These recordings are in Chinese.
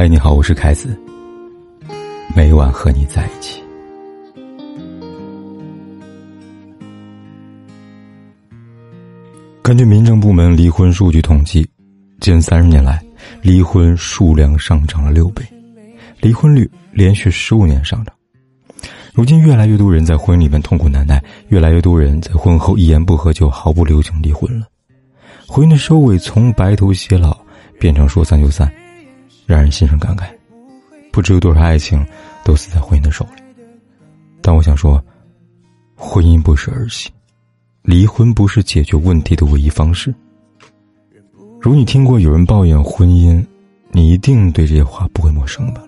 嗨，你好，我是凯子。每晚和你在一起。根据民政部门离婚数据统计，近三十年来，离婚数量上涨了六倍，离婚率连续十五年上涨。如今，越来越多人在婚姻里面痛苦难耐，越来越多人在婚后一言不合就毫不留情离婚了。婚姻的收尾从白头偕老变成说散就散。让人心生感慨，不知有多少爱情都死在婚姻的手里。但我想说，婚姻不是儿戏，离婚不是解决问题的唯一方式。如你听过有人抱怨婚姻，你一定对这些话不会陌生吧？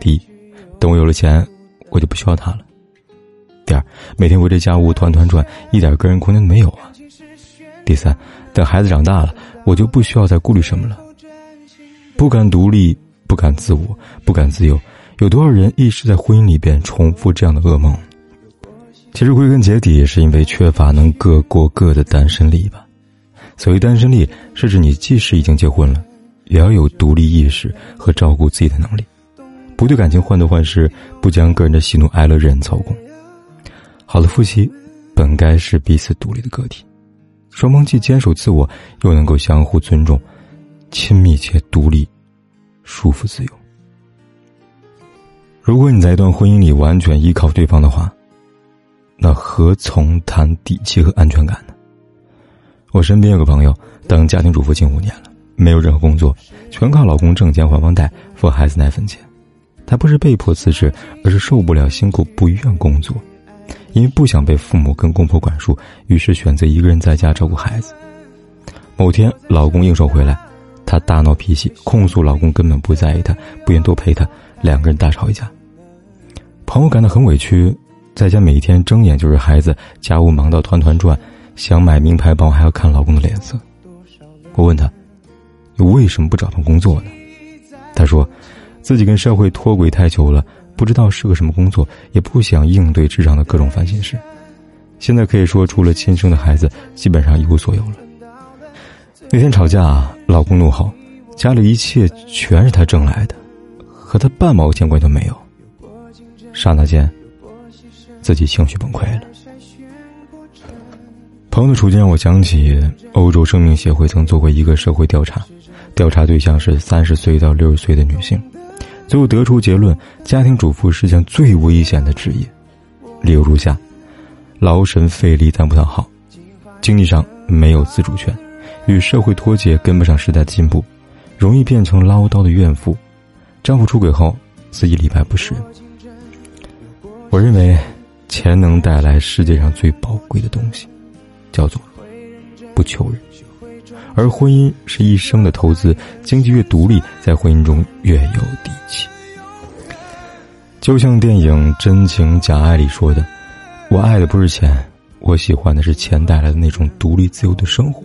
第一，等我有了钱，我就不需要他了。第二，每天围着家务团团转，一点个人空间都没有啊。第三，等孩子长大了，我就不需要再顾虑什么了。不敢独立，不敢自我，不敢自由，有多少人一直在婚姻里边重复这样的噩梦？其实归根结底也，是因为缺乏能各过各的单身力吧。所谓单身力，是指你即使已经结婚了，也要有独立意识和照顾自己的能力，不对感情患得患失，不将个人的喜怒哀乐任人操控。好的夫妻，本该是彼此独立的个体，双方既坚守自我，又能够相互尊重。亲密且独立，舒服自由。如果你在一段婚姻里完全依靠对方的话，那何从谈底气和安全感呢？我身边有个朋友，当家庭主妇近五年了，没有任何工作，全靠老公挣钱还房贷、付孩子奶粉钱。她不是被迫辞职，而是受不了辛苦，不愿工作，因为不想被父母跟公婆管束，于是选择一个人在家照顾孩子。某天，老公应酬回来。她大闹脾气，控诉老公根本不在意她，不愿多陪她，两个人大吵一架。朋友感到很委屈，在家每天睁眼就是孩子，家务忙到团团转，想买名牌包还要看老公的脸色。我问他：“你为什么不找份工作呢？”他说：“自己跟社会脱轨太久了，不知道是个什么工作，也不想应对职场的各种烦心事。现在可以说，除了亲生的孩子，基本上一无所有了。”那天吵架，老公怒吼：“家里一切全是他挣来的，和他半毛钱关系都没有。”刹那间，自己情绪崩溃了。朋友的处境让我想起欧洲生命协会曾做过一个社会调查，调查对象是三十岁到六十岁的女性，最后得出结论：家庭主妇是件最危险的职业。理由如下：劳神费力但不讨好，经济上没有自主权。与社会脱节，跟不上时代的进步，容易变成唠叨的怨妇。丈夫出轨后，自己礼拜不是。我认为，钱能带来世界上最宝贵的东西，叫做不求人。而婚姻是一生的投资，经济越独立，在婚姻中越有底气。就像电影《真情假爱》里说的：“我爱的不是钱，我喜欢的是钱带来的那种独立自由的生活。”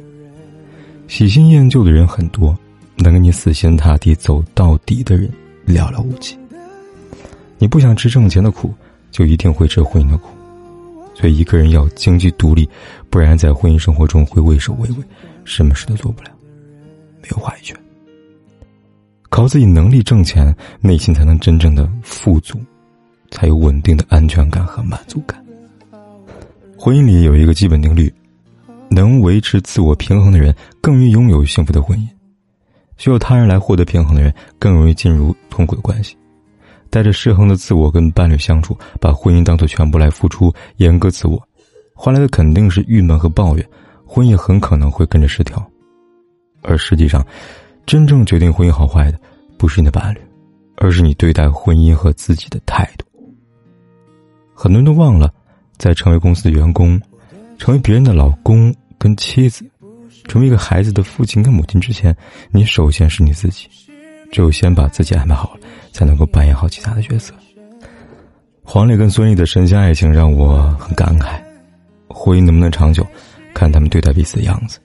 喜新厌旧的人很多，能跟你死心塌地走到底的人寥寥无几。你不想吃挣钱的苦，就一定会吃婚姻的苦。所以一个人要经济独立，不然在婚姻生活中会畏首畏尾，什么事都做不了，没有话语权。靠自己能力挣钱，内心才能真正的富足，才有稳定的安全感和满足感。婚姻里有一个基本定律。能维持自我平衡的人，更易拥有幸福的婚姻；需要他人来获得平衡的人，更容易进入痛苦的关系。带着失衡的自我跟伴侣相处，把婚姻当做全部来付出，严格自我，换来的肯定是郁闷和抱怨，婚姻很可能会跟着失调。而实际上，真正决定婚姻好坏的，不是你的伴侣，而是你对待婚姻和自己的态度。很多人都忘了，在成为公司的员工。成为别人的老公跟妻子，成为一个孩子的父亲跟母亲之前，你首先是你自己。只有先把自己安排好了，才能够扮演好其他的角色。黄磊跟孙俪的神仙爱情让我很感慨，婚姻能不能长久，看他们对待彼此的样子。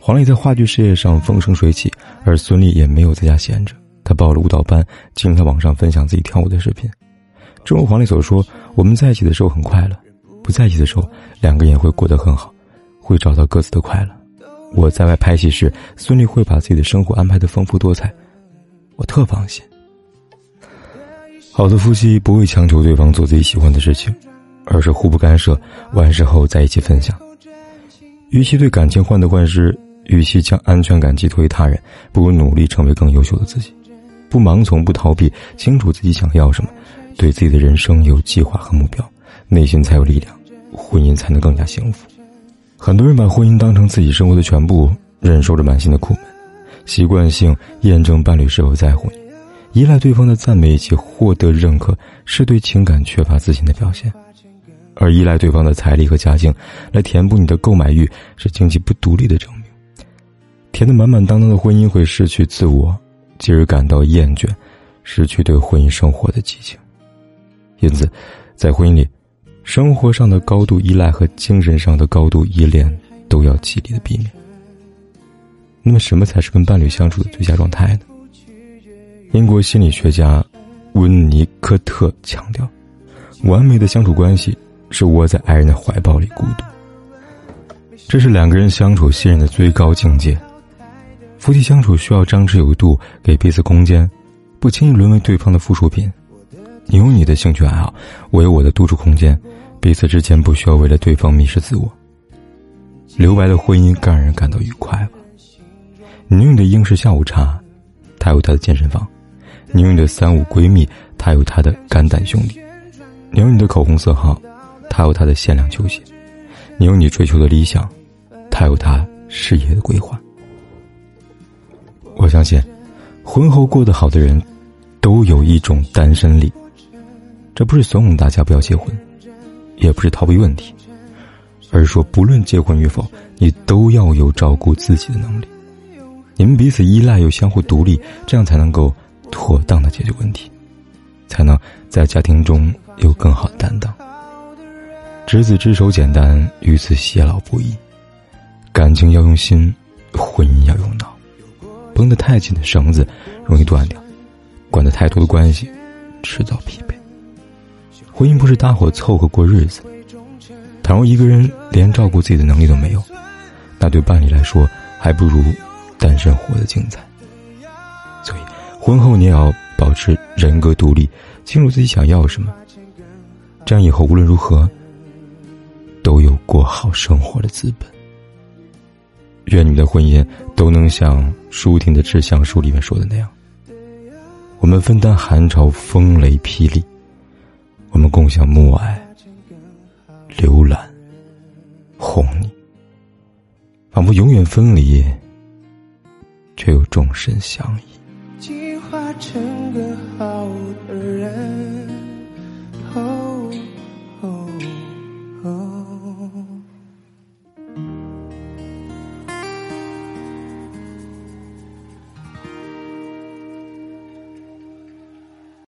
黄磊在话剧事业上风生水起，而孙俪也没有在家闲着，她报了舞蹈班，经常在网上分享自己跳舞的视频。正如黄磊所说：“我们在一起的时候很快乐。”不在一起的时候，两个人也会过得很好，会找到各自的快乐。我在外拍戏时，孙俪会把自己的生活安排的丰富多彩，我特放心。好的夫妻不会强求对方做自己喜欢的事情，而是互不干涉，完事后在一起分享。与其对感情患得患失，与其将安全感寄托于他人，不如努力成为更优秀的自己，不盲从，不逃避，清楚自己想要什么，对自己的人生有计划和目标，内心才有力量，婚姻才能更加幸福。很多人把婚姻当成自己生活的全部，忍受着满心的苦闷，习惯性验证伴侣是否在乎你。依赖对方的赞美以及获得认可，是对情感缺乏自信的表现；而依赖对方的财力和家境来填补你的购买欲，是经济不独立的证明。填得满满当当的婚姻会失去自我，进而感到厌倦，失去对婚姻生活的激情。因此，在婚姻里，生活上的高度依赖和精神上的高度依恋都要极力的避免。那么，什么才是跟伴侣相处的最佳状态呢？英国心理学家温尼科特强调，完美的相处关系是窝在爱人的怀抱里孤独。这是两个人相处信任的最高境界。夫妻相处需要张弛有度，给彼此空间，不轻易沦为对方的附属品。你有你的兴趣爱好，我有我的独处空间，彼此之间不需要为了对方迷失自我。留白的婚姻更让人感到愉快吧。你用你的英式下午茶，他有他的健身房。你用你的三五闺蜜，他有他的肝胆兄弟；你有你的口红色号，他有他的限量球鞋；你有你追求的理想，他有他事业的规划。我相信，婚后过得好的人，都有一种单身力。这不是怂恿大家不要结婚，也不是逃避问题，而是说，不论结婚与否，你都要有照顾自己的能力。你们彼此依赖又相互独立，这样才能够。妥当的解决问题，才能在家庭中有更好的担当。执子之手简单，与子偕老不易。感情要用心，婚姻要用脑。绷得太紧的绳子容易断掉，管得太多的关系，迟早疲惫。婚姻不是搭伙凑合过日子。倘若一个人连照顾自己的能力都没有，那对伴侣来说，还不如单身活得精彩。所以。婚后你也要保持人格独立，清楚自己想要什么，这样以后无论如何都有过好生活的资本。愿你的婚姻都能像舒婷的《致橡树》里面说的那样，我们分担寒潮风雷霹雳，我们共享暮霭浏览，哄你，仿佛永远分离，却又终身相依。